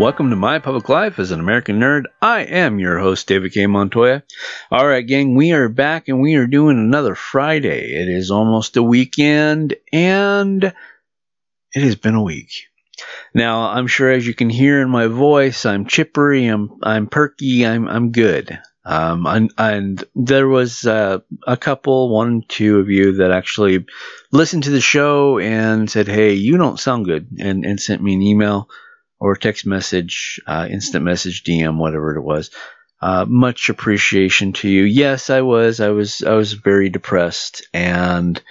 Welcome to My Public Life as an American Nerd. I am your host, David K. Montoya. All right, gang, we are back and we are doing another Friday. It is almost a weekend and it has been a week. Now, I'm sure as you can hear in my voice, I'm chippery, I'm, I'm perky, I'm, I'm good. Um, and, and there was uh, a couple, one, two of you that actually listened to the show and said, "Hey, you don't sound good," and, and sent me an email or text message, uh, instant message, DM, whatever it was. Uh, much appreciation to you. Yes, I was. I was. I was very depressed, and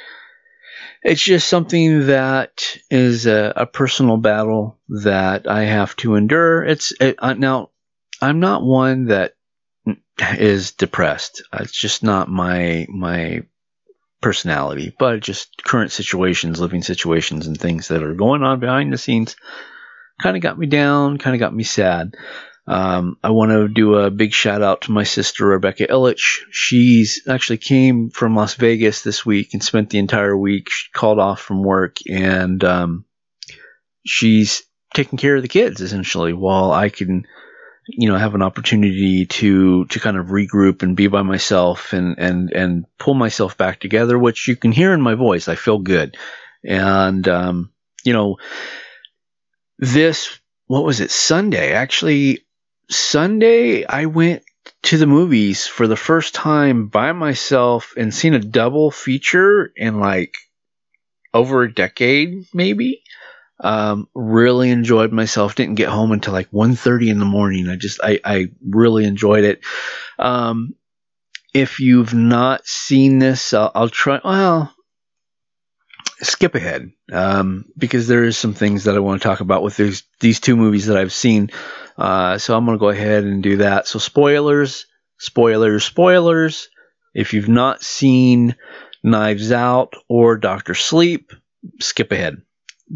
it's just something that is a, a personal battle that I have to endure. It's it, uh, now. I'm not one that is depressed. It's just not my my personality, but just current situations, living situations, and things that are going on behind the scenes kind of got me down, kind of got me sad. Um, I want to do a big shout out to my sister Rebecca Illich. She's actually came from Las Vegas this week and spent the entire week. She called off from work and um, she's taking care of the kids essentially while I can, you know, have an opportunity to to kind of regroup and be by myself and and and pull myself back together. Which you can hear in my voice. I feel good, and um, you know this what was it? Sunday. Actually sunday i went to the movies for the first time by myself and seen a double feature in like over a decade maybe. Um, really enjoyed myself. Didn't get home until like 1.30 in the morning. I just i, I really enjoyed it. Um, if you've not seen this I'll, I'll try well skip ahead um, because there is some things that I want to talk about with these these two movies that I've seen. Uh, so I'm going to go ahead and do that. So spoilers, spoilers, spoilers. If you've not seen Knives Out or Doctor Sleep, skip ahead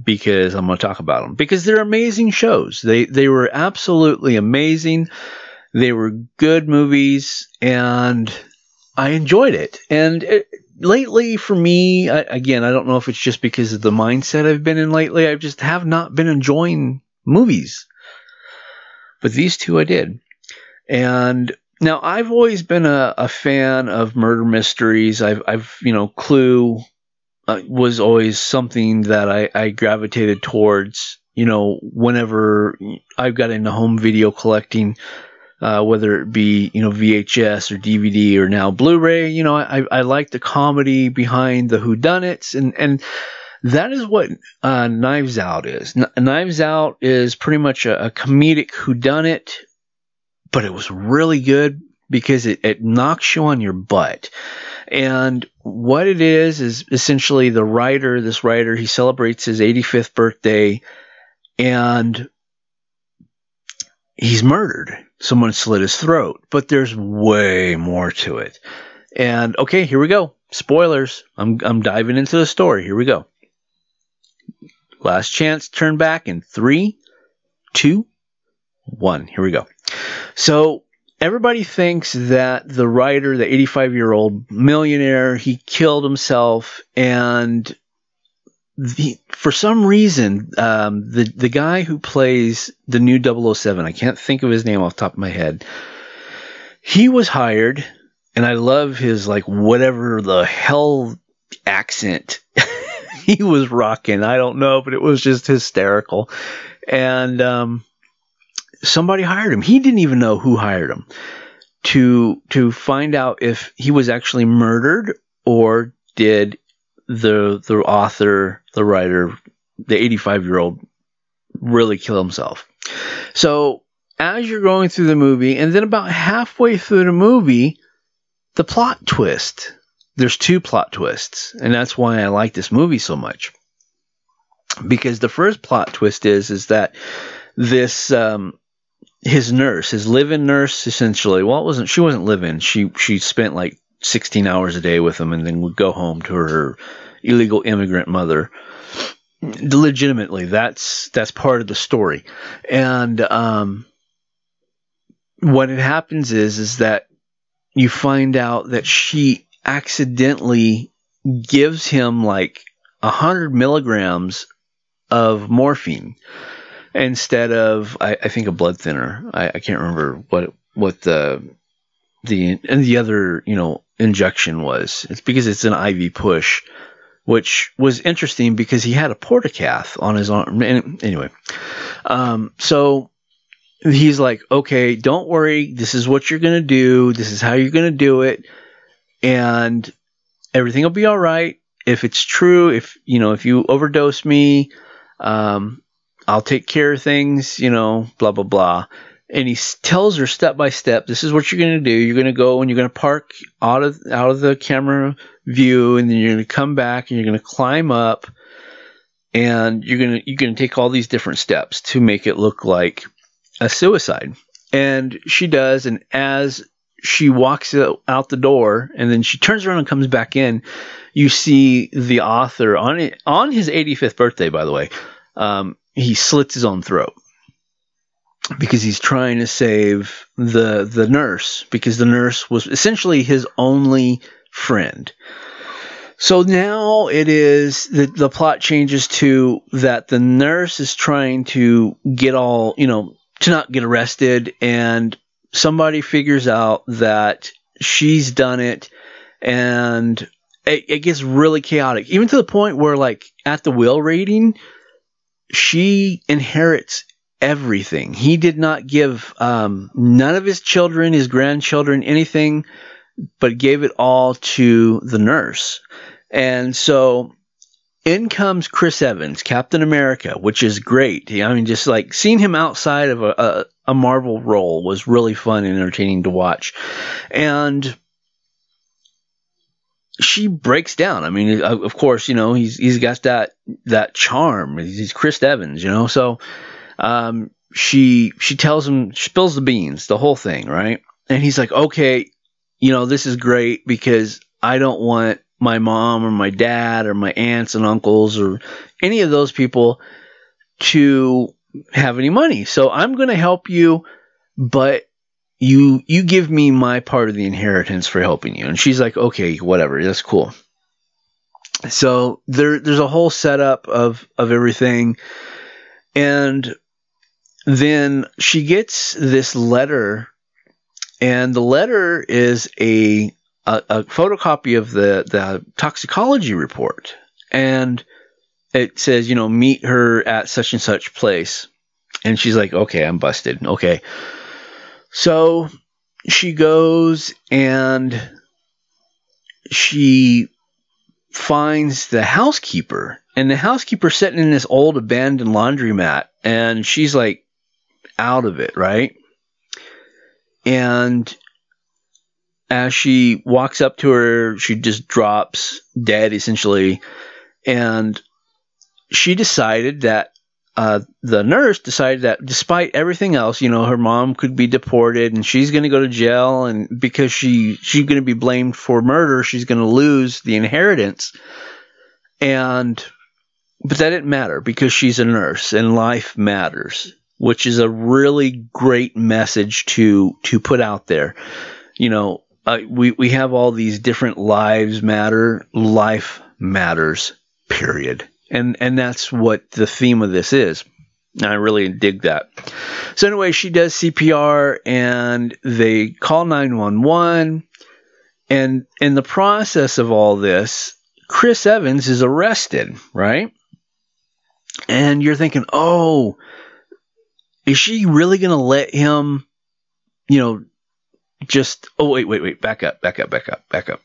because I'm going to talk about them because they're amazing shows. They they were absolutely amazing. They were good movies and I enjoyed it. And it, lately for me, I, again, I don't know if it's just because of the mindset I've been in lately. I just have not been enjoying movies. But these two I did. And now I've always been a, a fan of murder mysteries. I've, I've, you know, Clue uh, was always something that I, I gravitated towards, you know, whenever I got into home video collecting uh, whether it be you know VHS or DVD or now Blu-ray. You know, I, I like the comedy behind the whodunits, and and that is what uh, Knives Out is. N- Knives Out is pretty much a, a comedic whodunit, but it was really good because it, it knocks you on your butt. And what it is is essentially the writer, this writer, he celebrates his 85th birthday, and he's murdered. Someone slit his throat, but there's way more to it. And okay, here we go. Spoilers. I'm I'm diving into the story. Here we go. Last chance. Turn back in three, two, one. Here we go. So everybody thinks that the writer, the 85 year old millionaire, he killed himself and the, for some reason, um, the the guy who plays the new 007, I can't think of his name off the top of my head. He was hired, and I love his like whatever the hell accent he was rocking. I don't know, but it was just hysterical. And um, somebody hired him. He didn't even know who hired him to to find out if he was actually murdered or did the the author, the writer, the 85 year old really kill himself. So as you're going through the movie, and then about halfway through the movie, the plot twist. There's two plot twists, and that's why I like this movie so much. Because the first plot twist is is that this um, his nurse, his live-in nurse, essentially. Well, it wasn't. She wasn't live-in. She she spent like 16 hours a day with him, and then would go home to her illegal immigrant mother. Legitimately, that's that's part of the story, and um, what it happens is is that you find out that she accidentally gives him like a hundred milligrams of morphine instead of I, I think a blood thinner. I, I, can't remember what what the the and the other you know injection was. It's because it's an IV push, which was interesting because he had a portacath on his arm. Anyway, um, so he's like, okay, don't worry. This is what you're gonna do. This is how you're gonna do it, and everything will be all right. If it's true, if you know, if you overdose me, um, I'll take care of things, you know, blah, blah, blah. And he tells her step by step, this is what you're going to do. You're going to go and you're going to park out of, out of the camera view and then you're going to come back and you're going to climb up and you're going to, you're going to take all these different steps to make it look like a suicide. And she does. And as she walks out the door and then she turns around and comes back in, you see the author on on his 85th birthday, by the way. Um, he slits his own throat because he's trying to save the the nurse because the nurse was essentially his only friend. So now it is the the plot changes to that the nurse is trying to get all, you know, to not get arrested and somebody figures out that she's done it and it, it gets really chaotic even to the point where like at the will reading she inherits everything. He did not give um, none of his children, his grandchildren, anything, but gave it all to the nurse. And so in comes Chris Evans, Captain America, which is great. I mean, just like seeing him outside of a, a, a Marvel role was really fun and entertaining to watch. And she breaks down. I mean, of course, you know he's he's got that that charm. He's Chris Evans, you know. So um, she she tells him she spills the beans, the whole thing, right? And he's like, okay, you know, this is great because I don't want my mom or my dad or my aunts and uncles or any of those people to have any money. So I'm going to help you, but you you give me my part of the inheritance for helping you and she's like okay whatever that's cool so there there's a whole setup of of everything and then she gets this letter and the letter is a a, a photocopy of the the toxicology report. And it says you know meet her at such and such place. And she's like okay i'm busted. Okay. So she goes and she finds the housekeeper, and the housekeeper's sitting in this old abandoned laundromat, and she's like out of it, right? And as she walks up to her, she just drops dead essentially. And she decided that uh, the nurse decided that despite everything else, you know, her mom could be deported and she's going to go to jail, and because she she's going to be blamed for murder, she's going to lose the inheritance. And but that didn't matter because she's a nurse and life matters, which is a really great message to to put out there. You know, uh, we we have all these different lives matter, life matters. Period and and that's what the theme of this is. And I really dig that. So anyway, she does CPR and they call 911 and in the process of all this, Chris Evans is arrested, right? And you're thinking, "Oh, is she really going to let him, you know, just oh wait, wait, wait, back up, back up, back up, back up."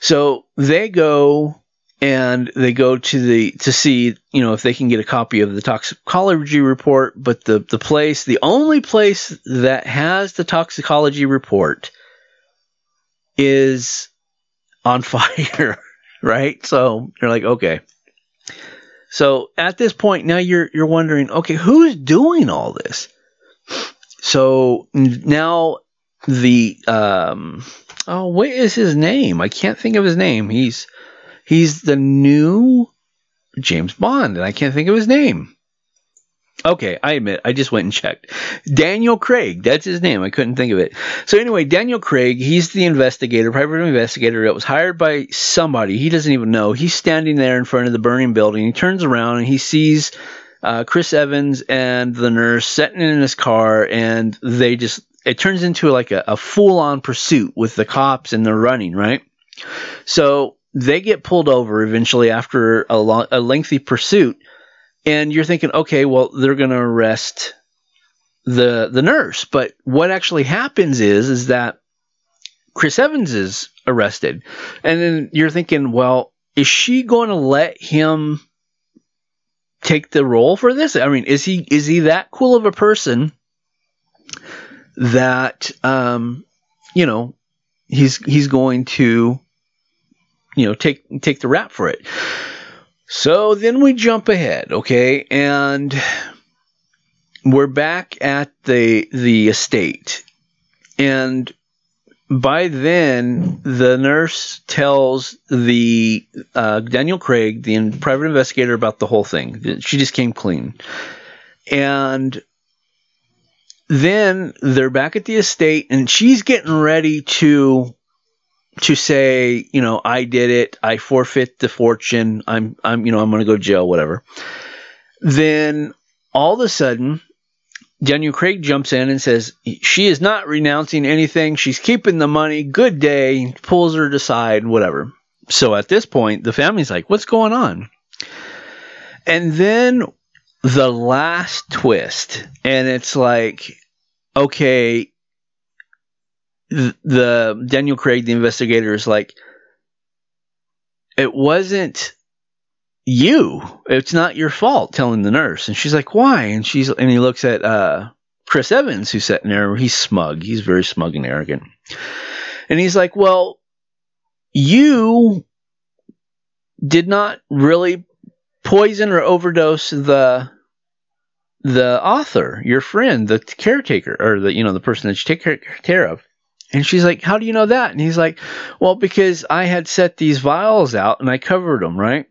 So they go and they go to the to see you know if they can get a copy of the toxicology report but the the place the only place that has the toxicology report is on fire right so you're like okay so at this point now you're you're wondering okay who's doing all this so now the um oh what is his name? I can't think of his name. He's he's the new James Bond, and I can't think of his name. Okay, I admit, I just went and checked. Daniel Craig, that's his name. I couldn't think of it. So anyway, Daniel Craig, he's the investigator, private investigator that was hired by somebody. He doesn't even know. He's standing there in front of the burning building. He turns around and he sees uh, Chris Evans and the nurse sitting in his car, and they just it turns into like a, a full on pursuit with the cops and they're running right. So they get pulled over eventually after a, a lengthy pursuit and you're thinking, okay, well, they're going to arrest the the nurse. But what actually happens is is that Chris Evans is arrested, and then you're thinking, well, is she going to let him take the role for this? I mean, is he is he that cool of a person that um, you know he's he's going to you know take take the rap for it? So then we jump ahead, okay, and we're back at the the estate, and by then the nurse tells the uh, Daniel Craig, the private investigator, about the whole thing. She just came clean, and then they're back at the estate, and she's getting ready to to say, you know, I did it, I forfeit the fortune, I'm, I'm, you know, I'm to go jail, whatever. Then all of a sudden, Daniel Craig jumps in and says she is not renouncing anything. She's keeping the money. Good day. Pulls her aside, whatever. So at this point, the family's like, "What's going on?" And then the last twist, and it's like, okay, the Daniel Craig, the investigator, is like, it wasn't you. It's not your fault. Telling the nurse, and she's like, why? And she's and he looks at uh, Chris Evans, who's sitting there. He's smug. He's very smug and arrogant. And he's like, well, you did not really poison or overdose the the author, your friend, the caretaker, or the you know the person that you take care, care of. And she's like, How do you know that? And he's like, Well, because I had set these vials out and I covered them, right?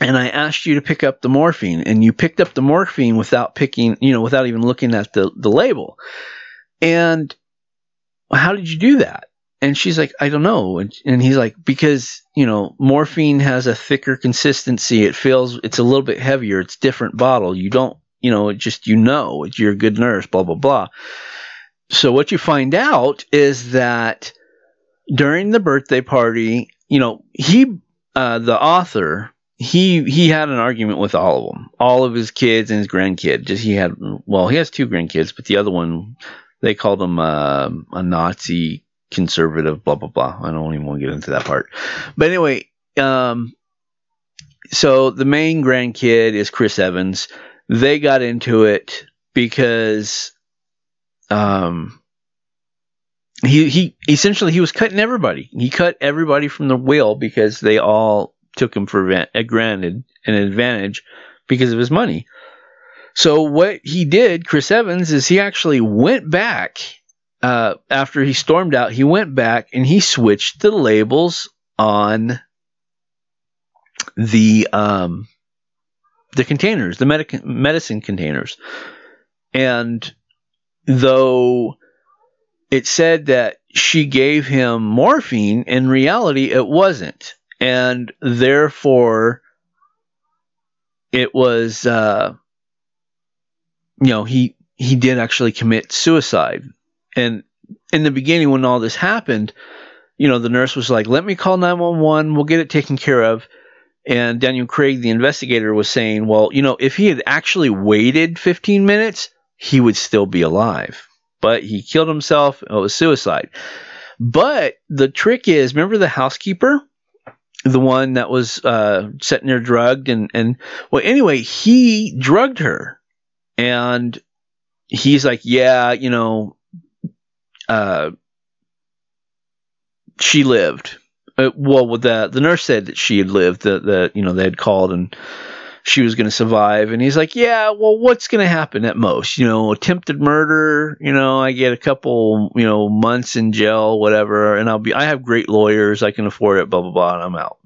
And I asked you to pick up the morphine, and you picked up the morphine without picking, you know, without even looking at the, the label. And how did you do that? And she's like, I don't know. And, and he's like, because, you know, morphine has a thicker consistency. It feels, it's a little bit heavier. It's different bottle. You don't, you know, it just, you know, you're a good nurse, blah, blah, blah. So what you find out is that during the birthday party, you know, he, uh, the author, he he had an argument with all of them, all of his kids and his grandkid. Just he had, well, he has two grandkids, but the other one, they called him uh, a Nazi conservative, blah blah blah. I don't even want to get into that part. But anyway, um, so the main grandkid is Chris Evans. They got into it because um, he he essentially he was cutting everybody. He cut everybody from the will because they all took him for a granted an advantage because of his money. So what he did, Chris Evans, is he actually went back uh, after he stormed out. He went back and he switched the labels on the um, the containers, the medic- medicine containers, and though it said that she gave him morphine, in reality, it wasn't. And therefore, it was, uh, you know, he, he did actually commit suicide. And in the beginning, when all this happened, you know, the nurse was like, let me call 911, we'll get it taken care of. And Daniel Craig, the investigator, was saying, well, you know, if he had actually waited 15 minutes, he would still be alive. But he killed himself. It was suicide. But the trick is, remember the housekeeper? The one that was uh, sitting there drugged and, and well, anyway, he drugged her. And he's like, yeah, you know, uh, she lived. Uh, well, the the nurse said that she had lived. That the you know they had called and she was going to survive. And he's like, yeah, well, what's going to happen at most? You know, attempted murder, you know, I get a couple, you know, months in jail, whatever. And I'll be, I have great lawyers. I can afford it, blah, blah, blah. And I'm out.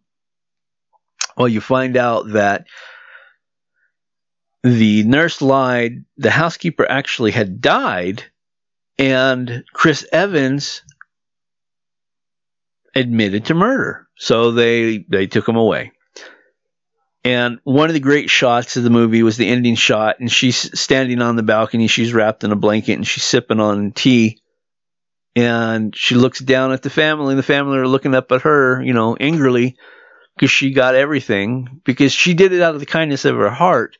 Well, you find out that the nurse lied. The housekeeper actually had died. And Chris Evans admitted to murder. So they, they took him away. And one of the great shots of the movie was the ending shot, and she's standing on the balcony. She's wrapped in a blanket and she's sipping on tea. And she looks down at the family, and the family are looking up at her, you know, angrily because she got everything because she did it out of the kindness of her heart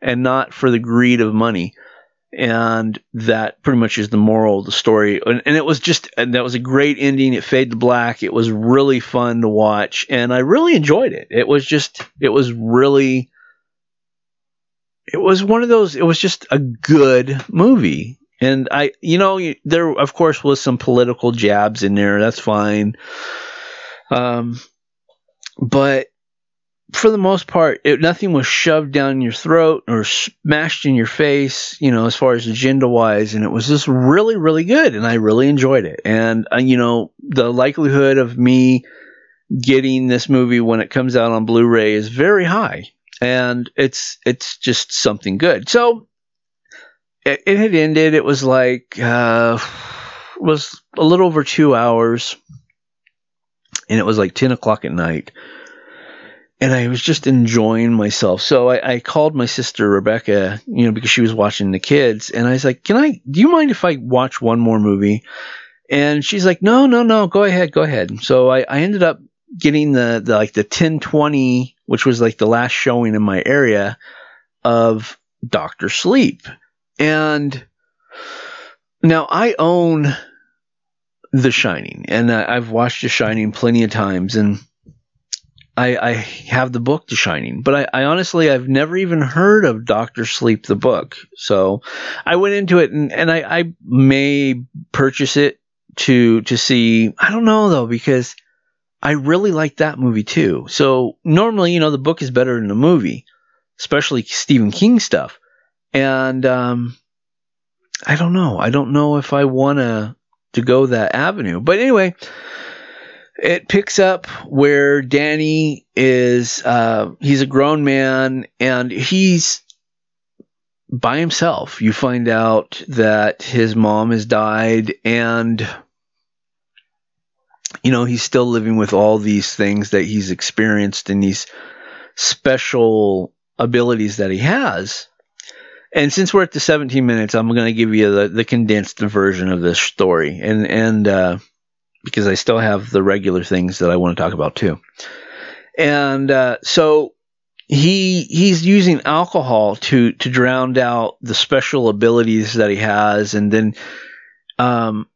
and not for the greed of money and that pretty much is the moral of the story. And, and, it was just, that was a great ending. It faded to black. It was really fun to watch, and I really enjoyed it. It was just, it was really, it was one of those. It was just a good movie. And I, you know, there of course was some political jabs in there. That's fine. Um, but for the most part, it, nothing was shoved down your throat or smashed in your face, you know, as far as agenda wise. And it was just really, really good. And I really enjoyed it. And, uh, you know, the likelihood of me getting this movie when it comes out on Blu ray is very high. And it's, it's just something good. So it, it had ended. It was like, uh, was a little over two hours. And it was like 10 o'clock at night and I was just enjoying myself. So I, I, called my sister Rebecca, you know, because she was watching the kids, and I was like, "Can I? Do you mind if I watch one more movie?" And she's like, "No, no, no, go ahead, go ahead." So I, I ended up getting the, the like the 1020, which was like the last showing in my area of Doctor Sleep, and now I own The Shining, and I've watched The Shining plenty of times, and I, I have the book The Shining, but I, I, honestly I've never even heard of Doctor Sleep the book. So I went into it and, and I, I may purchase it to to see. I don't know though because I really like that movie too. So normally you know the book is better than the movie, especially Stephen King stuff. And um, I don't know. I don't know if I want to to go that avenue. But anyway, it picks up where Danny is uh, he's a grown man and he's by himself. You find out that his mom has died and you know he's still living with all these things that he's experienced and these special abilities that he has. And since we're at the 17 minutes, I'm going to give you the, the condensed version of this story. And and uh, because I still have the regular things that I want to talk about too. And uh, so he he's using alcohol to to drown out the special abilities that he has, and then um,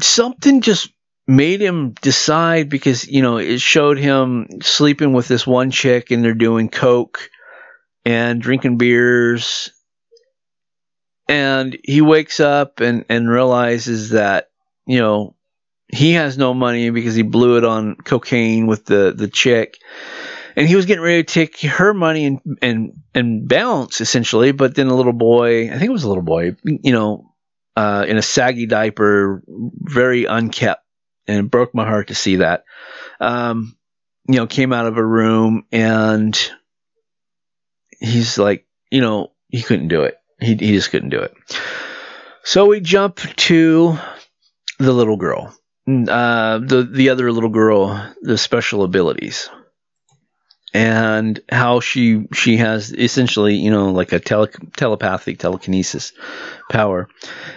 something just made him decide because you know it showed him sleeping with this one chick and they're doing coke and drinking beers and he wakes up and and realizes that you know he has no money because he blew it on cocaine with the the chick. And he was getting ready to take her money and and and bounce essentially. But then a little boy i think it was a little boy you know uh, in a saggy diaper very unkept. And it broke my heart to see that. Um, you know came out of a room and he's like you know he couldn't do it. He, he just couldn't do it. So we jump to the little girl uh, the the other little girl the special abilities. And how she she has essentially you know like a tele, telepathic telekinesis power.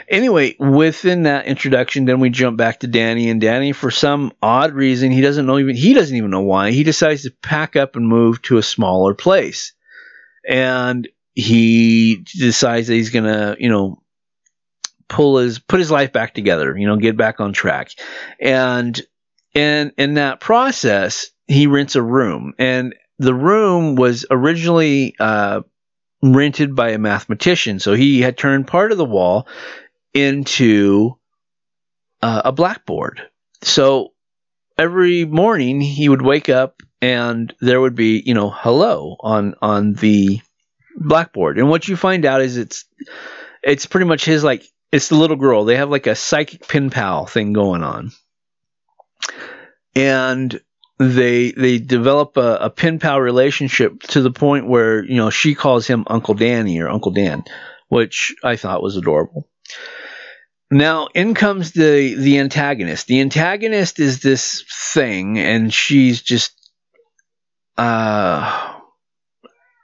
Anyway within that introduction then we jump back to danny and danny for some odd reason he doesn't know even he doesn't even know why he decides to pack up and move to a smaller place. And he decides that he's gonna you know pull his put his life back together, you know, get back on track. And and in that process, he rents a room, and the room was originally uh, rented by a mathematician. So he had turned part of the wall into uh, a blackboard. So every morning he would wake up and there would be you know hello on on the blackboard and what you find out is it's it's pretty much his like it's the little girl. They have like a psychic pen pal thing going on. And they they develop a, a pen pal relationship to the point where you know she calls him uncle danny or uncle dan which i thought was adorable. Now in comes the the antagonist. The antagonist is this thing and she's just uh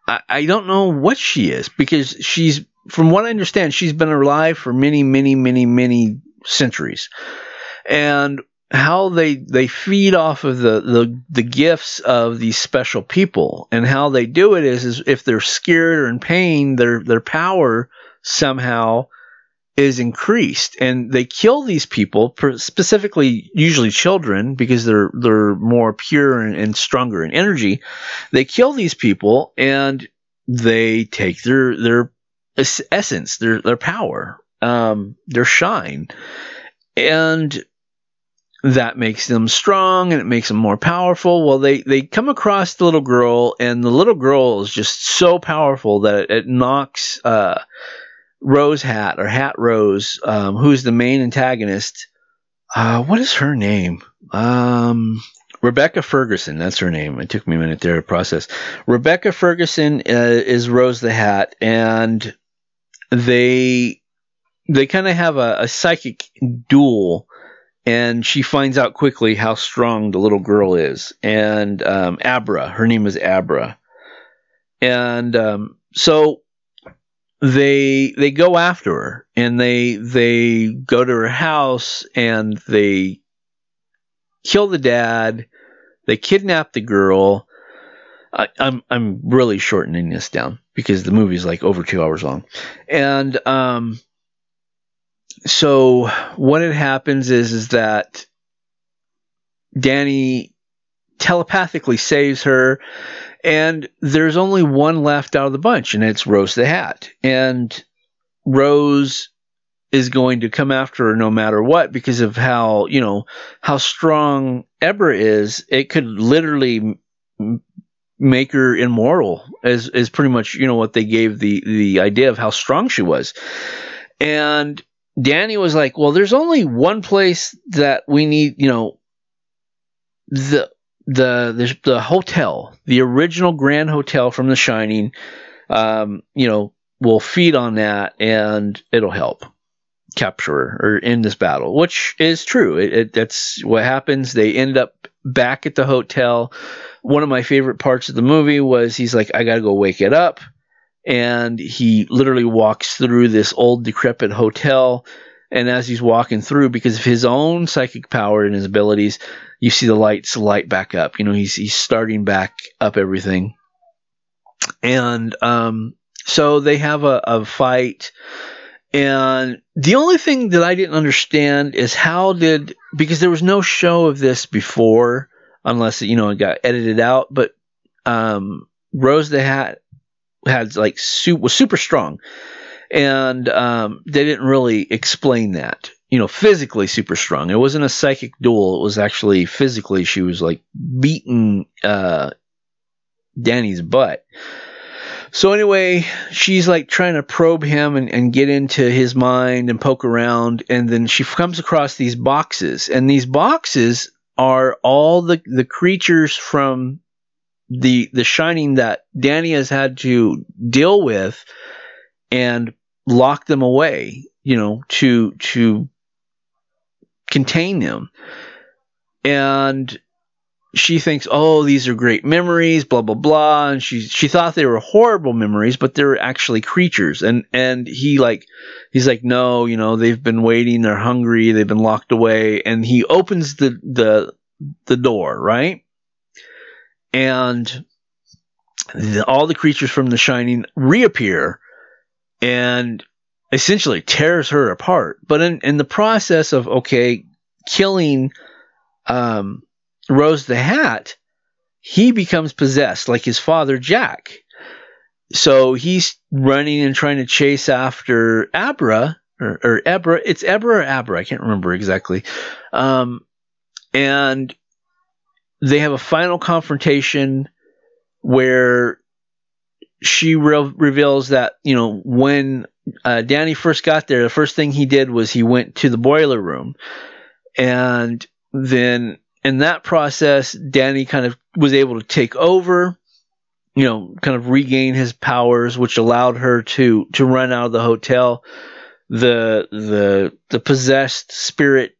I, I don't know what she is because she's from what I understand, she's been alive for many, many, many, many centuries. And how they they feed off of the, the the gifts of these special people. And how they do it is, is if they're scared or in pain, their their power somehow is increased. And they kill these people specifically usually children because they're they're more pure and, and stronger in energy. They kill these people and they take their their essence their their power um, their shine and that makes them strong and it makes them more powerful well they they come across the little girl and the little girl is just so powerful that it, it knocks uh, Rose Hat or Hat Rose, um, who's the main antagonist. Uh, what is her name? Um, Rebecca Ferguson. That's her name. It took me a minute there to process. Rebecca Ferguson uh, is Rose the Hat, and they they kind of have a, a psychic duel and she finds out quickly how strong the little girl is. And um, Abra, her name is Abra, and um, so they they go after her and they they go to her house and they kill the dad. They kidnap the girl. I, I'm I'm really shortening this down because the movie's like over two hours long, and um, so what it happens is is that Danny telepathically saves her and there's only one left out of the bunch, and it's Rose the Hat. And Rose is going to come after her no matter what because of how, you know, how strong Ebra is. It could literally make her immortal as is pretty much, you know, what they gave the the idea of how strong she was. And Danny was like, "Well, there's only one place that we need, you know, the the, the the hotel, the original Grand Hotel from The Shining, um, you know, will feed on that and it'll help capture her or in this battle, which is true. It, it, that's what happens. They end up back at the hotel. One of my favorite parts of the movie was he's like, I got to go wake it up. And he literally walks through this old decrepit hotel. And as he's walking through, because of his own psychic power and his abilities, you see the lights light back up. You know, he's he's starting back up everything, and um, so they have a, a fight. And the only thing that I didn't understand is how did because there was no show of this before, unless you know it got edited out. But um, Rose the Hat had like su- was super strong, and um, they didn't really explain that you know, physically super strong. It wasn't a psychic duel. It was actually physically she was like beating uh, Danny's butt. So anyway, she's like trying to probe him and, and get into his mind and poke around, and then she comes across these boxes, and these boxes are all the the creatures from the the shining that Danny has had to deal with and lock them away, you know, to to contain them. And she thinks, oh, these are great memories, blah blah blah, and she she thought they were horrible memories, but they're actually creatures. And and he like he's like, no, you know, they've been waiting, they're hungry, they've been locked away, and he opens the the the door, right? And the, all the creatures from The Shining reappear, and essentially tears her apart. But in, in the process of, okay, killing um, Rose the Hat, he becomes possessed like his father, Jack. So he's running and trying to chase after Abra, or, or Ebra. It's Ebra or Abra. I can't remember exactly. Um, and they have a final confrontation where she re- reveals that you know when uh, Danny first got there, the first thing he did was he went to the boiler room, and then in that process, Danny kind of was able to take over, you know, kind of regain his powers, which allowed her to to run out of the hotel. The the the possessed spirit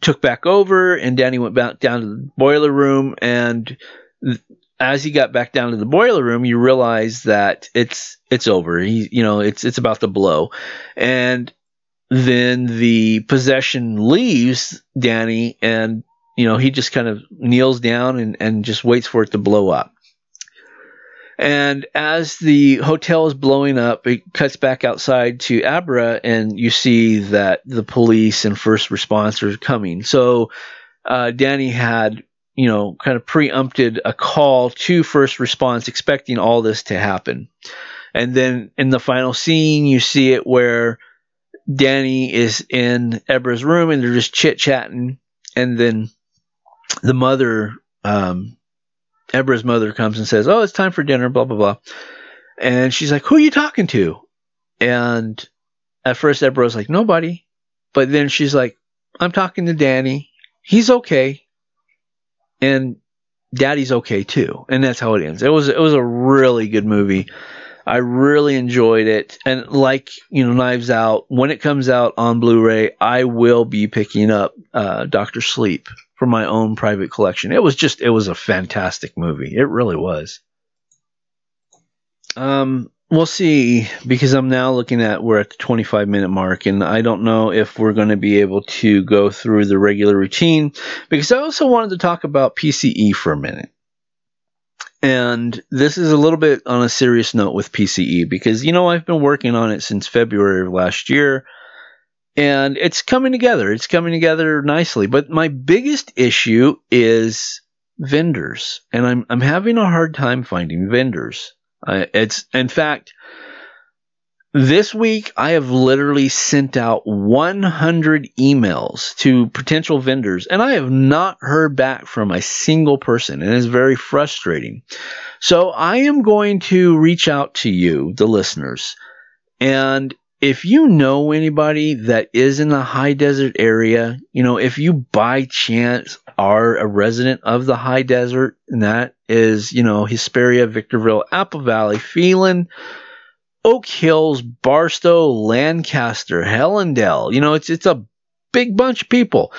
took back over, and Danny went back down to the boiler room. And th- as he got back down to the boiler room, you realize that it's it's over. He, you know, it's it's about to blow, and then the possession leaves Danny, and you know he just kind of kneels down and and just waits for it to blow up. And as the hotel is blowing up, it cuts back outside to Abra, and you see that the police and first responders are coming. So uh, Danny had, you know, kind of preempted a call to first response, expecting all this to happen. And then in the final scene, you see it where Danny is in Ebra's room and they're just chit chatting, and then the mother um, Ebra's mother comes and says, "Oh, it's time for dinner." Blah blah blah, and she's like, "Who are you talking to?" And at first, Ebra's like, "Nobody," but then she's like, "I'm talking to Danny. He's okay, and Daddy's okay too." And that's how it ends. It was it was a really good movie. I really enjoyed it, and like you know, Knives Out, when it comes out on Blu-ray, I will be picking up uh, Doctor Sleep for my own private collection. It was just, it was a fantastic movie. It really was. Um, we'll see because I'm now looking at we're at the 25 minute mark, and I don't know if we're going to be able to go through the regular routine because I also wanted to talk about PCE for a minute. And this is a little bit on a serious note with PCE because you know I've been working on it since February of last year and it's coming together. It's coming together nicely. But my biggest issue is vendors, and I'm I'm having a hard time finding vendors. Uh, it's in fact this week I have literally sent out 100 emails to potential vendors, and I have not heard back from a single person, and it's very frustrating. So I am going to reach out to you, the listeners, and if you know anybody that is in the high desert area, you know, if you by chance are a resident of the high desert, and that is, you know, Hesperia, Victorville, Apple Valley, Phelan, Oak Hills, Barstow, Lancaster, Helendale, you know, it's it's a big bunch of people.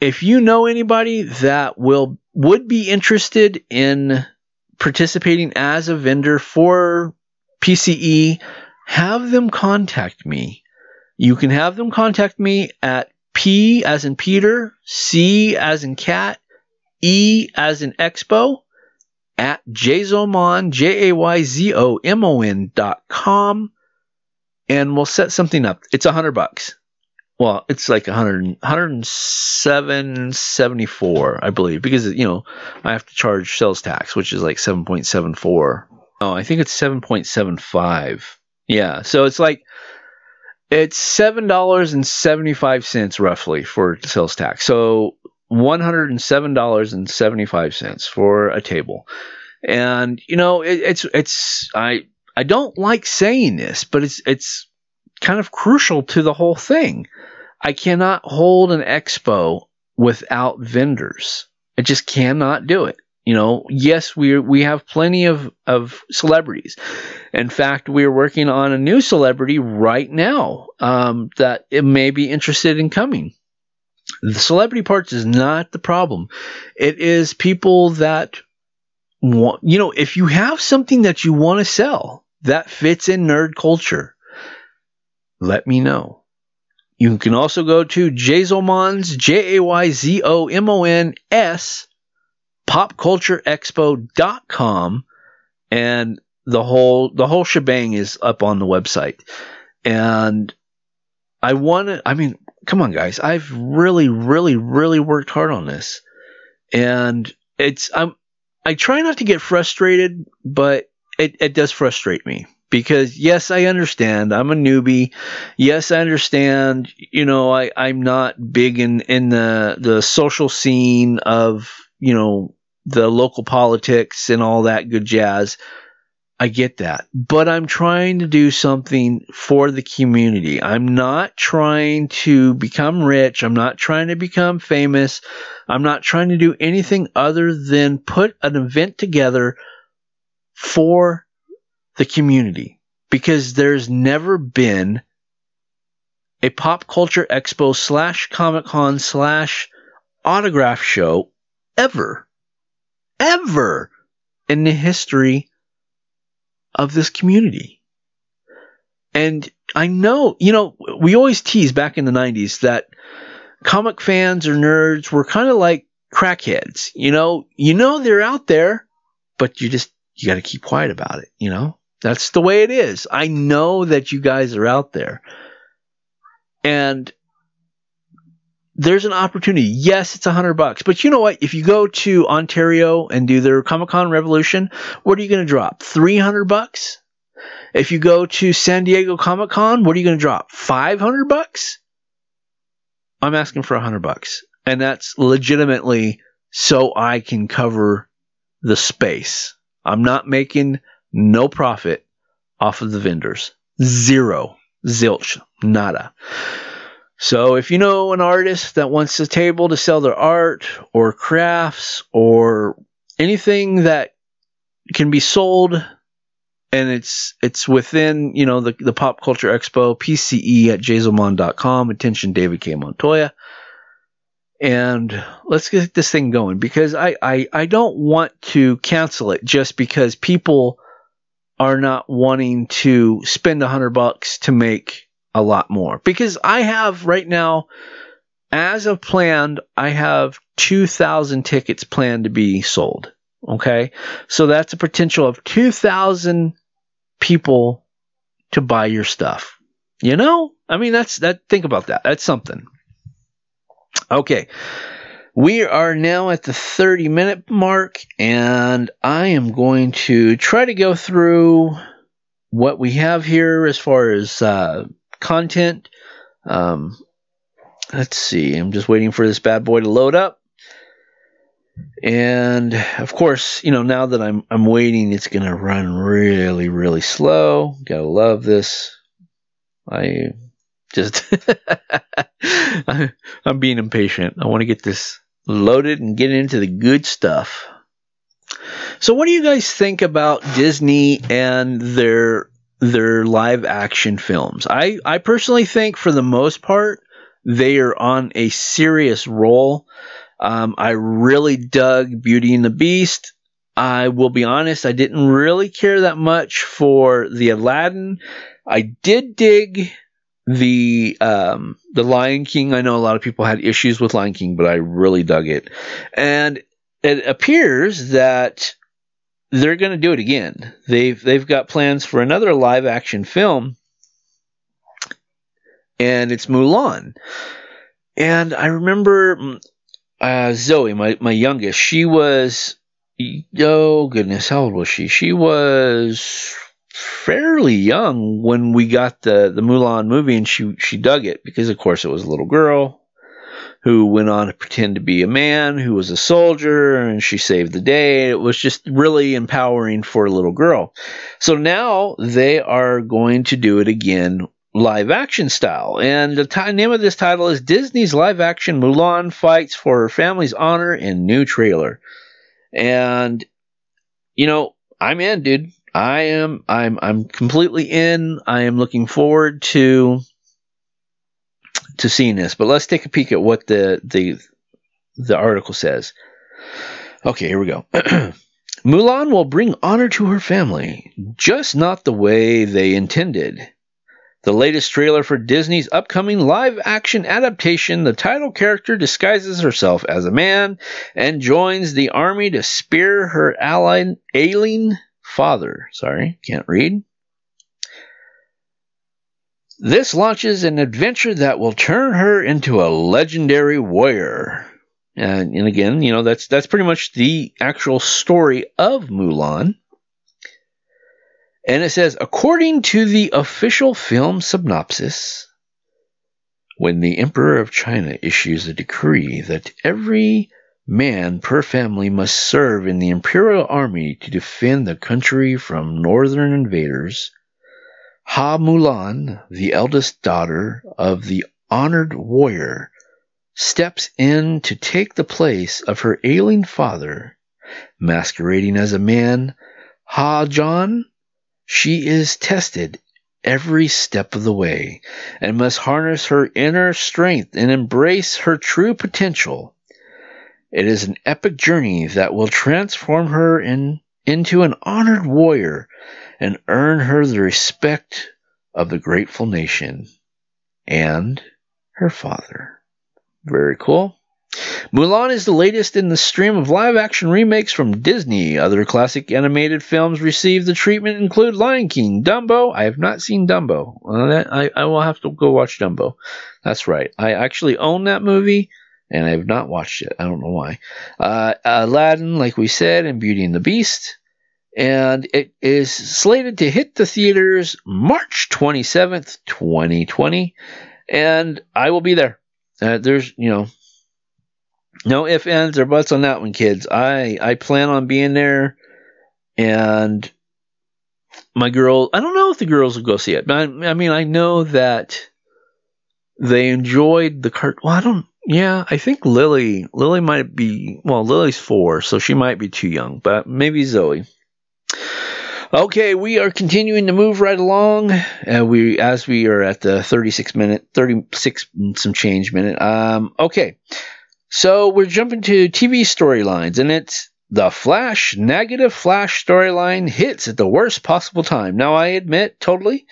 If you know anybody that will would be interested in participating as a vendor for PCE have them contact me. You can have them contact me at P as in Peter, C as in cat, E as in expo at jayzomon, J A Y Z O M O N dot com, and we'll set something up. It's a hundred bucks. Well, it's like 100, 107.74, I believe, because you know I have to charge sales tax, which is like 7.74. Oh, I think it's 7.75. Yeah, so it's like it's seven dollars and seventy five cents roughly for sales tax. So one hundred and seven dollars and seventy five cents for a table, and you know it, it's it's I I don't like saying this, but it's it's kind of crucial to the whole thing. I cannot hold an expo without vendors. I just cannot do it. You know, yes, we we have plenty of of celebrities. In fact, we are working on a new celebrity right now um, that it may be interested in coming. The celebrity parts is not the problem. It is people that want, you know, if you have something that you want to sell that fits in nerd culture, let me know. You can also go to Jayzomons, J A Y Z O M O N S popcultureexpo.com and the whole the whole shebang is up on the website. And I want to I mean, come on guys, I've really really really worked hard on this. And it's I'm I try not to get frustrated, but it, it does frustrate me because yes, I understand. I'm a newbie. Yes, I understand. You know, I, I'm not big in, in the, the social scene of you know, the local politics and all that good jazz. I get that. But I'm trying to do something for the community. I'm not trying to become rich. I'm not trying to become famous. I'm not trying to do anything other than put an event together for the community because there's never been a pop culture expo slash comic con slash autograph show ever, ever in the history of this community. And I know, you know, we always tease back in the 90s that comic fans or nerds were kind of like crackheads. You know, you know they're out there, but you just you got to keep quiet about it, you know? That's the way it is. I know that you guys are out there. And there's an opportunity. Yes, it's a hundred bucks, but you know what? If you go to Ontario and do their Comic Con Revolution, what are you going to drop? 300 bucks? If you go to San Diego Comic Con, what are you going to drop? 500 bucks? I'm asking for a hundred bucks. And that's legitimately so I can cover the space. I'm not making no profit off of the vendors. Zero. Zilch. Nada. So if you know an artist that wants a table to sell their art or crafts or anything that can be sold and it's it's within, you know, the, the pop culture expo, PCE at jayzomon.com. Attention David K. Montoya and let's get this thing going because I, I, I don't want to cancel it just because people are not wanting to spend a hundred bucks to make a lot more. Because I have right now as of planned I have 2000 tickets planned to be sold. Okay? So that's a potential of 2000 people to buy your stuff. You know? I mean that's that think about that. That's something. Okay. We are now at the 30 minute mark, and I am going to try to go through what we have here as far as uh, content. Um, let's see, I'm just waiting for this bad boy to load up. And of course, you know, now that I'm I'm waiting, it's gonna run really, really slow. Gotta love this. I just I'm being impatient. I want to get this loaded and get into the good stuff. So what do you guys think about Disney and their their live action films? I I personally think for the most part they are on a serious roll. Um, I really dug Beauty and the Beast. I will be honest, I didn't really care that much for the Aladdin. I did dig the um, the Lion King. I know a lot of people had issues with Lion King, but I really dug it, and it appears that they're going to do it again. They've they've got plans for another live action film, and it's Mulan. And I remember mm, uh, Zoe, my my youngest, she was oh goodness, how old was she? She was fairly young when we got the the Mulan movie, and she she dug it because, of course, it was a little girl who went on to pretend to be a man who was a soldier, and she saved the day. It was just really empowering for a little girl. So now they are going to do it again live action style. And the t- name of this title is Disney's live action Mulan Fights for Her Family's Honor in New Trailer. And, you know, I'm in, dude. I am I'm I'm completely in. I am looking forward to to seeing this. But let's take a peek at what the the the article says. Okay, here we go. Mulan will bring honor to her family, just not the way they intended. The latest trailer for Disney's upcoming live action adaptation, the title character disguises herself as a man and joins the army to spear her ally, ailing father. Sorry, can't read. This launches an adventure that will turn her into a legendary warrior. And, and again, you know, that's that's pretty much the actual story of Mulan. And it says, according to the official film synopsis, when the Emperor of China issues a decree that every man per family must serve in the Imperial Army to defend the country from northern invaders. Hua Mulan, the eldest daughter of the honored warrior, steps in to take the place of her ailing father. Masquerading as a man, Hua Jun, she is tested every step of the way and must harness her inner strength and embrace her true potential. It is an epic journey that will transform her in, into an honored warrior and earn her the respect of the grateful nation and her father. Very cool. Mulan is the latest in the stream of live action remakes from Disney. Other classic animated films received the treatment include Lion King, Dumbo. I have not seen Dumbo. I, I will have to go watch Dumbo. That's right. I actually own that movie and I have not watched it. I don't know why. Uh, Aladdin, like we said, and Beauty and the Beast. And it is slated to hit the theaters March 27th, 2020. And I will be there. Uh, there's, you know, no ifs, ands, or buts on that one, kids. I, I plan on being there. And my girl, I don't know if the girls will go see it. But I, I mean, I know that they enjoyed the cart. Well, I don't, yeah, I think Lily, Lily might be, well, Lily's four, so she might be too young, but maybe Zoe. Okay, we are continuing to move right along. Uh, we as we are at the 36 minute, 36 some change minute. Um, okay, so we're jumping to TV storylines, and it's the Flash negative Flash storyline hits at the worst possible time. Now, I admit totally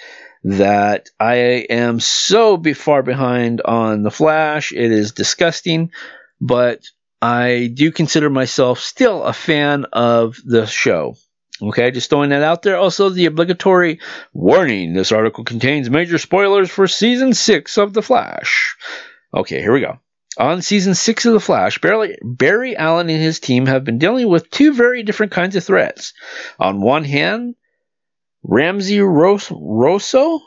that I am so be far behind on the Flash. It is disgusting, but I do consider myself still a fan of the show. Okay, just throwing that out there. Also, the obligatory warning this article contains major spoilers for season six of The Flash. Okay, here we go. On season six of The Flash, Barry, Barry Allen and his team have been dealing with two very different kinds of threats. On one hand, Ramsey Rosso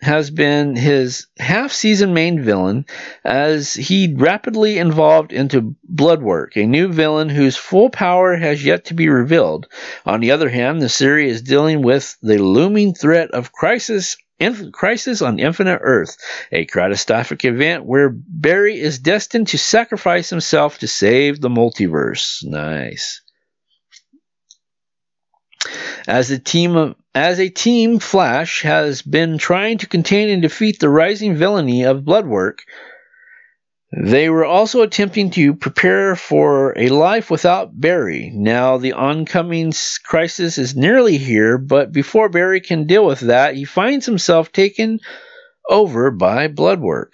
has been his half season main villain as he rapidly evolved into Bloodwork, a new villain whose full power has yet to be revealed. On the other hand, the series is dealing with the looming threat of Crisis Inf- Crisis on Infinite Earth, a catastrophic event where Barry is destined to sacrifice himself to save the multiverse. Nice. As a team of as a team, Flash has been trying to contain and defeat the rising villainy of Bloodwork. They were also attempting to prepare for a life without Barry. Now the oncoming crisis is nearly here, but before Barry can deal with that, he finds himself taken over by Bloodwork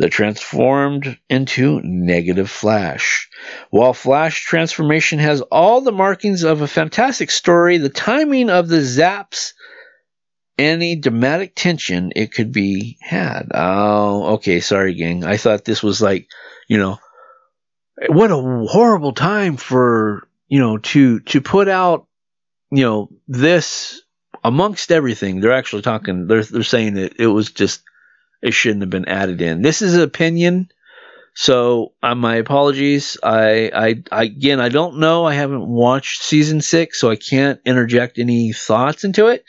that transformed into negative Flash. While Flash transformation has all the markings of a fantastic story, the timing of the zaps any dramatic tension it could be had. Oh, okay, sorry, gang. I thought this was like, you know, what a horrible time for you know to to put out, you know, this amongst everything. They're actually talking. They're they're saying that it was just it shouldn't have been added in. This is an opinion, so uh, my apologies. I, I, I again, I don't know. I haven't watched season six, so I can't interject any thoughts into it.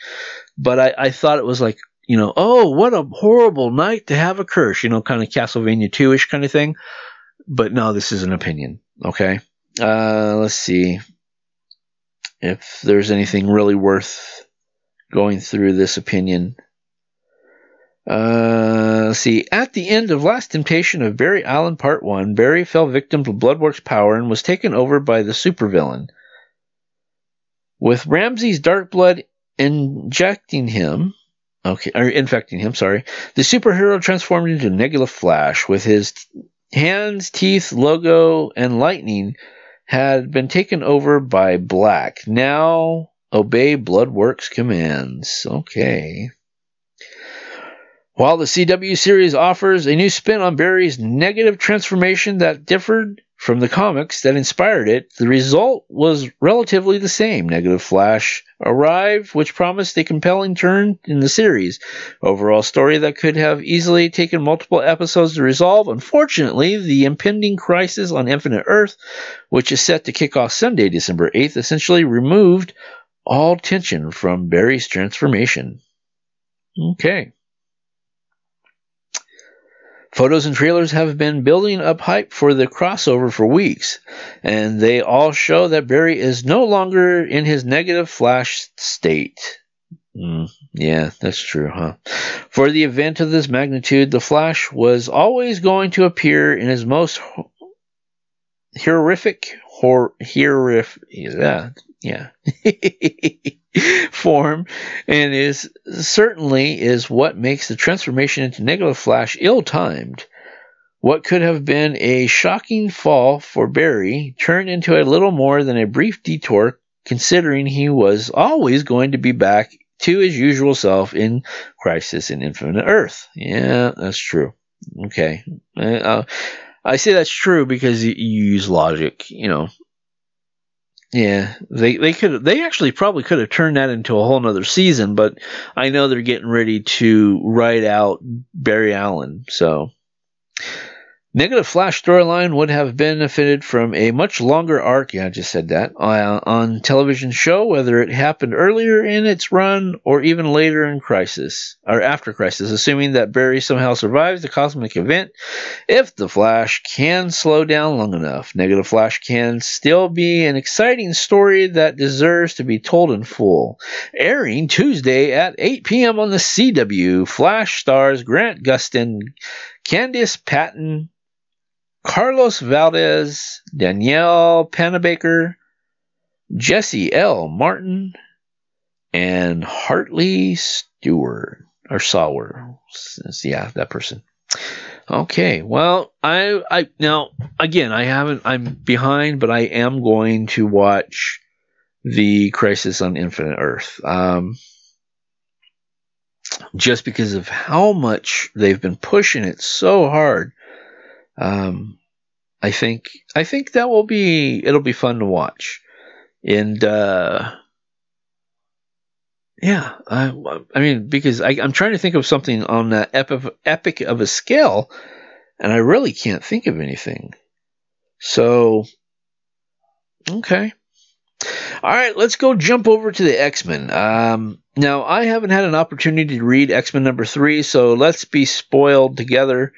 But I, I thought it was like, you know, oh, what a horrible night to have a curse, you know, kind of Castlevania 2 ish kind of thing. But no, this is an opinion. Okay. Uh, let's see if there's anything really worth going through this opinion. Uh, see, at the end of Last Temptation of Barry Allen Part 1, Barry fell victim to Bloodwork's power and was taken over by the supervillain. With Ramsey's dark blood injecting him, okay, or infecting him, sorry, the superhero transformed into Nebula Flash with his hands, teeth, logo, and lightning had been taken over by Black. Now obey Bloodworks commands. Okay. While the CW series offers a new spin on Barry's negative transformation that differed from the comics that inspired it, the result was relatively the same. Negative Flash arrived, which promised a compelling turn in the series. Overall story that could have easily taken multiple episodes to resolve. Unfortunately, the impending crisis on Infinite Earth, which is set to kick off Sunday, December 8th, essentially removed all tension from Barry's transformation. Okay. Photos and trailers have been building up hype for the crossover for weeks, and they all show that Barry is no longer in his negative flash state. Mm, yeah, that's true, huh? For the event of this magnitude, the Flash was always going to appear in his most horrific, hor- horrific, yeah, yeah. form and is certainly is what makes the transformation into negative flash ill-timed. What could have been a shocking fall for barry turned into a little more than a brief detour considering he was always going to be back to his usual self in crisis in infinite earth. Yeah that's true. Okay. Uh, i say that's true because you use logic you know yeah, they they could they actually probably could have turned that into a whole nother season, but I know they're getting ready to write out Barry Allen, so Negative Flash storyline would have benefited from a much longer arc, yeah, I just said that, uh, on television show, whether it happened earlier in its run or even later in Crisis, or after Crisis, assuming that Barry somehow survives the cosmic event. If the Flash can slow down long enough, Negative Flash can still be an exciting story that deserves to be told in full. Airing Tuesday at 8 p.m. on the CW, Flash stars Grant Gustin, Candice Patton, Carlos Valdes, Danielle Panabaker, Jesse L. Martin, and Hartley Stewart or Sauer. Yeah, that person. Okay, well, I I now again I haven't I'm behind, but I am going to watch the Crisis on Infinite Earth. Um, just because of how much they've been pushing it so hard um, I think I think that will be it'll be fun to watch, and uh, yeah, I I mean because I, I'm trying to think of something on that epic epic of a scale, and I really can't think of anything. So, okay. All right, let's go jump over to the X Men. Um, now, I haven't had an opportunity to read X Men number three, so let's be spoiled together.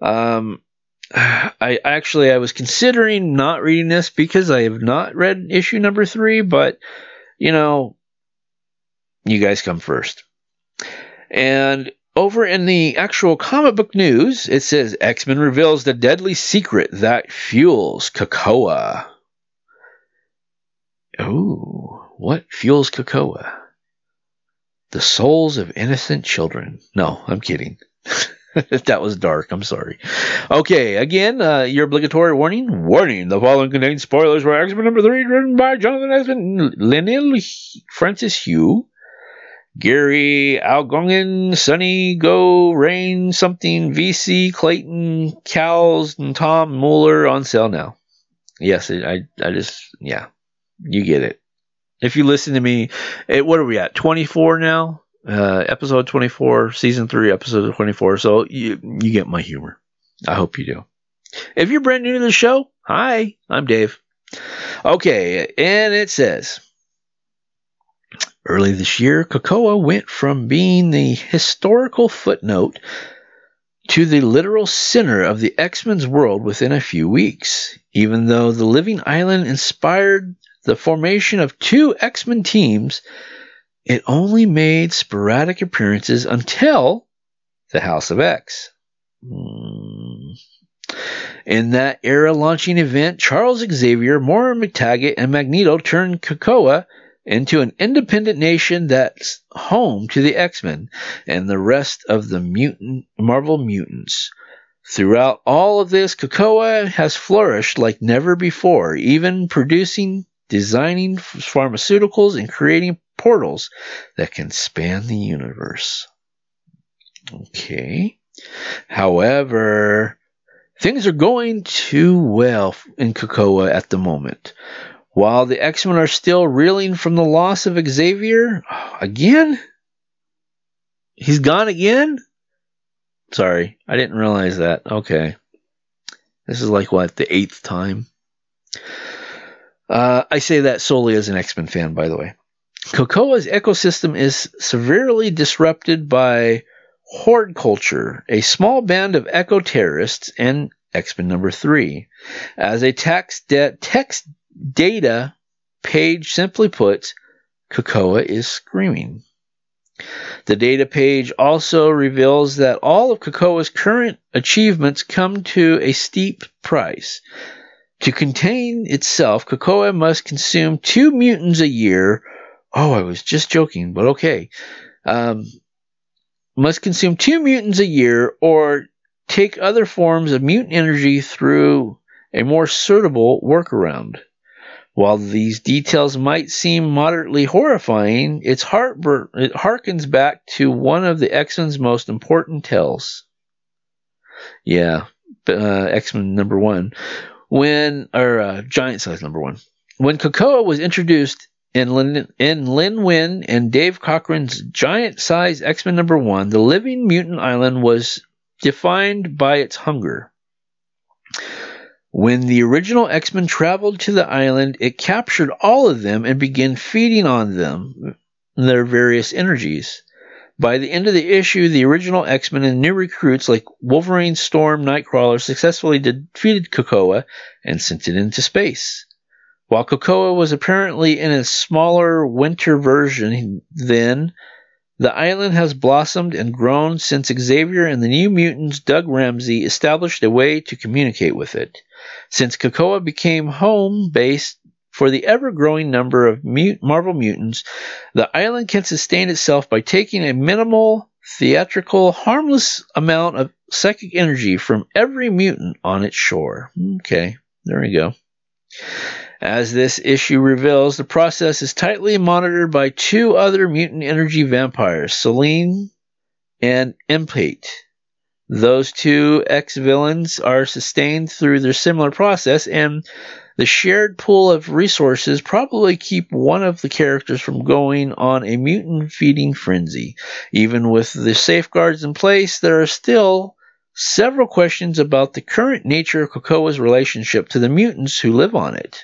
Um, I actually I was considering not reading this because I have not read issue number three, but you know, you guys come first. And over in the actual comic book news, it says X Men reveals the deadly secret that fuels Krakoa. Oh, what fuels Krakoa? The souls of innocent children. No, I'm kidding. that was dark. I'm sorry. Okay, again, uh, your obligatory warning. Warning: the following contains spoilers for X Men number three, written by Jonathan Esmond, Leinil Francis Yu, Gary Algongan, Sunny Gho, Rain something, VC Clayton, Cowles, and Tom Muller on sale now. Yes, I, I just, yeah, you get it. If you listen to me, it, what are we at? 24 now? Uh, episode 24, season 3, episode 24. So you, you get my humor. I hope you do. If you're brand new to the show, hi, I'm Dave. Okay, and it says Early this year, Krakoa went from being the historical footnote to the literal center of the X Men's world within a few weeks. Even though the Living Island inspired the formation of two X Men teams, it only made sporadic appearances until the House of X. Hmm. In that era launching event, Charles Xavier, Moira McTaggart, and Magneto turned Krakoa into an independent nation that's home to the X-Men and the rest of the mutant Marvel mutants. Throughout all of this, Krakoa has flourished like never before, even producing, designing pharmaceuticals, and creating portals that can span the universe. Okay. However, Things are going too well in Krakoa at the moment. While the X Men are still reeling from the loss of Xavier, again? He's gone again? Sorry, I didn't realize that. Okay. This is like what, the eighth time? Uh, I say that solely as an X Men fan, by the way. Krakoa's ecosystem is severely disrupted by Hordeculture, a small band of eco terrorists, and X Men number three. As a text, de- text data page simply puts, Krakoa is screaming. The data page also reveals that all of Krakoa's current achievements come to a steep price. To contain itself, Krakoa must consume two mutants a year. Oh, I was just joking, but okay. Um, must consume two mutants a year or take other forms of mutant energy through a more suitable workaround. While these details might seem moderately horrifying, it harkens back to one of the X-Men's most important tales. Yeah, uh, X-Men number one. When, or uh, Giant Size number one. When Krakoa was introduced in Lin, in Len Wein and Dave Cockrum giant size X Men number one, the living mutant island was defined by its hunger. When the original X Men traveled to the island, it captured all of them and began feeding on them, their various energies. By the end of the issue, the original X Men and new recruits like Wolverine, Storm, Nightcrawler successfully defeated Krakoa and sent it into space. While Krakoa was apparently in a smaller winter version then, the island has blossomed and grown since Xavier and the New Mutants Doug Ramsey established a way to communicate with it. Since Krakoa became home base for the ever growing number of mut- Marvel mutants, the island can sustain itself by taking a minimal, theatrical, harmless amount of psychic energy from every mutant on its shore. Okay, there we go. As this issue reveals, the process is tightly monitored by two other mutant energy vampires, Selene and Emplate. Those two ex villains are sustained through their similar process, and the shared pool of resources probably keep one of the characters from going on a mutant feeding frenzy. Even with the safeguards in place, there are still several questions about the current nature of Krakoa's relationship to the mutants who live on it.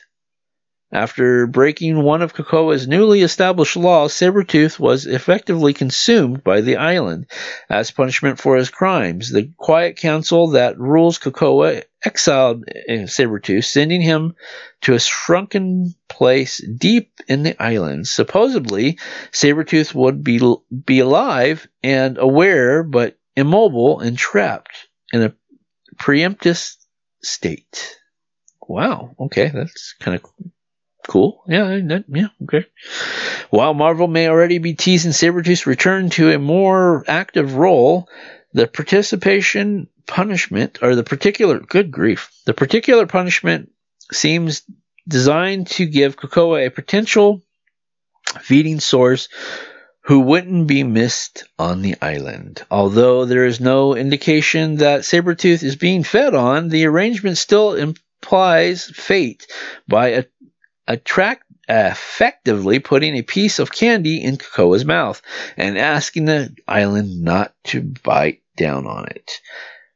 After breaking one of Krakoa's newly established laws, Sabretooth was effectively consumed by the island. As punishment for his crimes, the Quiet Council that rules Krakoa exiled eh, Sabretooth, sending him to a shrunken place deep in the island. Supposedly, Sabretooth would be, be alive and aware, but immobile and trapped in a preemptive state. Wow, okay, that's kind of Cool. Yeah, that, yeah, okay. While Marvel may already be teasing Sabretooth's return to a more active role, the participation punishment, or the particular, good grief, the particular punishment seems designed to give Krakoa a potential feeding source who wouldn't be missed on the island. Although there is no indication that Sabretooth is being fed on, the arrangement still implies fate by a attract effectively putting a piece of candy in Krakoa's mouth and asking the island not to bite down on it.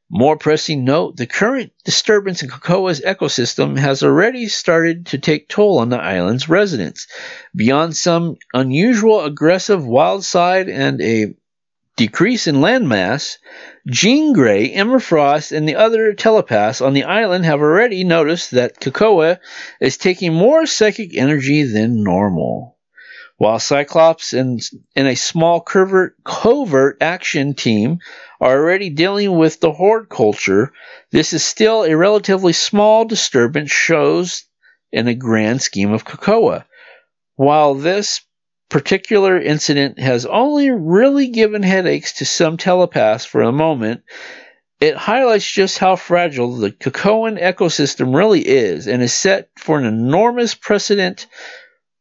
More pressing note, the current disturbance in Krakoa's ecosystem has already started to take toll on the island's residents. Beyond some unusual aggressive wild side and a decrease in landmass, Jean Grey, Emma Frost, and the other telepaths on the island have already noticed that Krakoa is taking more psychic energy than normal. While Cyclops and, and a small covert, covert action team are already dealing with the Hordeculture, this is still a relatively small disturbance shows in a grand scheme of Krakoa. While this particular incident has only really given headaches to some telepaths for a moment, it highlights just how fragile the Krakoan ecosystem really is and is set for an enormous precedent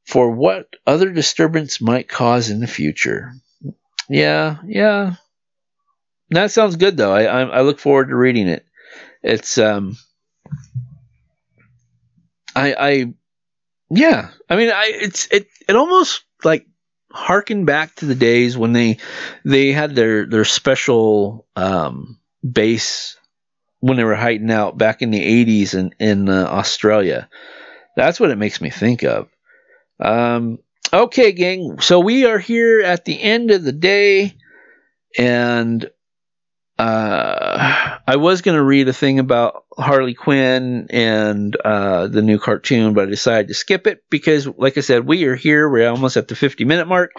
for what other disturbance might cause in the future. Yeah, yeah. That sounds good, though. I, I, I look forward to reading it. it's um, I I yeah, I mean I it's it it almost like harken back to the days when they they had their their special um base when they were hiding out back in the 80s in in uh, Australia. That's what it makes me think of. Um, okay, gang. So we are here at the end of the day, and uh, I was going to read a thing about Harley Quinn and uh, the new cartoon, but I decided to skip it because, like I said, we are here. We're almost at the 50 minute mark.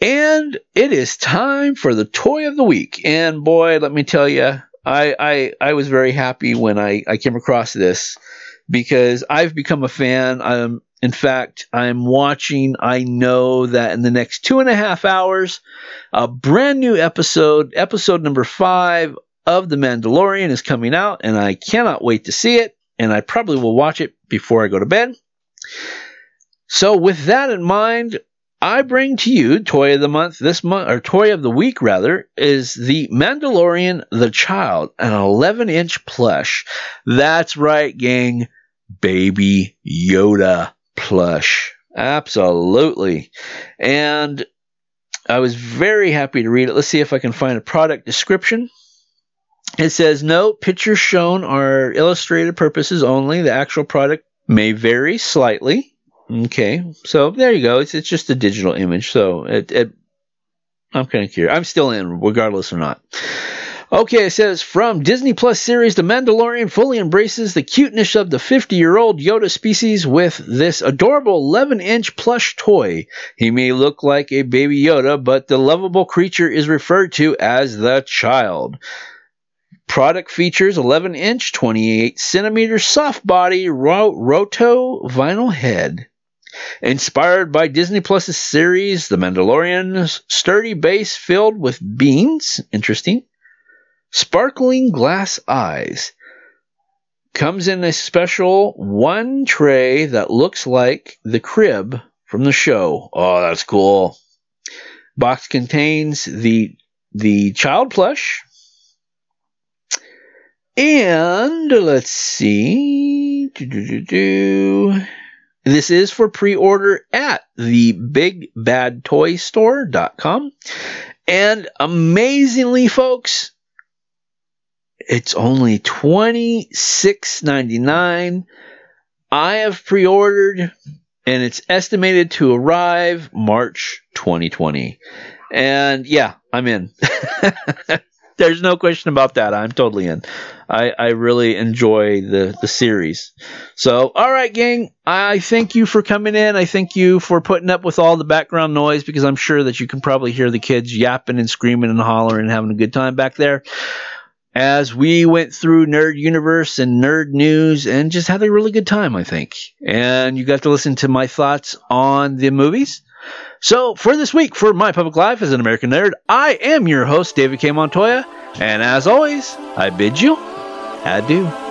And it is time for the toy of the week. And boy, let me tell you, I, I, I was very happy when I, I came across this because I've become a fan. I'm, in fact, I'm watching. I know that in the next two and a half hours, a brand new episode, episode number five of The Mandalorian, is coming out, and I cannot wait to see it. And I probably will watch it before I go to bed. So, with that in mind, I bring to you toy of the month this month, or toy of the week rather, is the Mandalorian the Child, an 11 inch plush. That's right, gang. Baby Yoda plush. Absolutely. And I was very happy to read it. Let's see if I can find a product description. It says, no, pictures shown are illustrated purposes only. The actual product may vary slightly. Okay, so there you go. It's, it's just a digital image. So it, it I'm kind of curious. I'm still in, regardless or not. Okay, it says from Disney Plus series The Mandalorian fully embraces the cuteness of the 50 year old Yoda species with this adorable 11 inch plush toy. He may look like a baby Yoda, but the lovable creature is referred to as the child. Product features 11 inch, 28 centimeter soft body ro- roto vinyl head. Inspired by Disney Plus's series The Mandalorian, sturdy base filled with beans. Interesting sparkling glass eyes. Comes in a special one tray that looks like the crib from the show. Oh, that's cool. Box contains the the child plush. And let's see. This is for pre-order at the bigbadtoystore.com. And amazingly, folks, it's only twenty six ninety nine. I have pre ordered and it's estimated to arrive March 2020. And yeah, I'm in. There's no question about that. I'm totally in. I, I really enjoy the, the series. So, all right, gang. I thank you for coming in. I thank you for putting up with all the background noise because I'm sure that you can probably hear the kids yapping and screaming and hollering and having a good time back there as we went through Nerd Universe and Nerd News and just had a really good time, I think. And you got to listen to my thoughts on the movies. So, for this week, for My Public Life as an American Nerd, I am your host, David K. Montoya. And as always, I bid you adieu.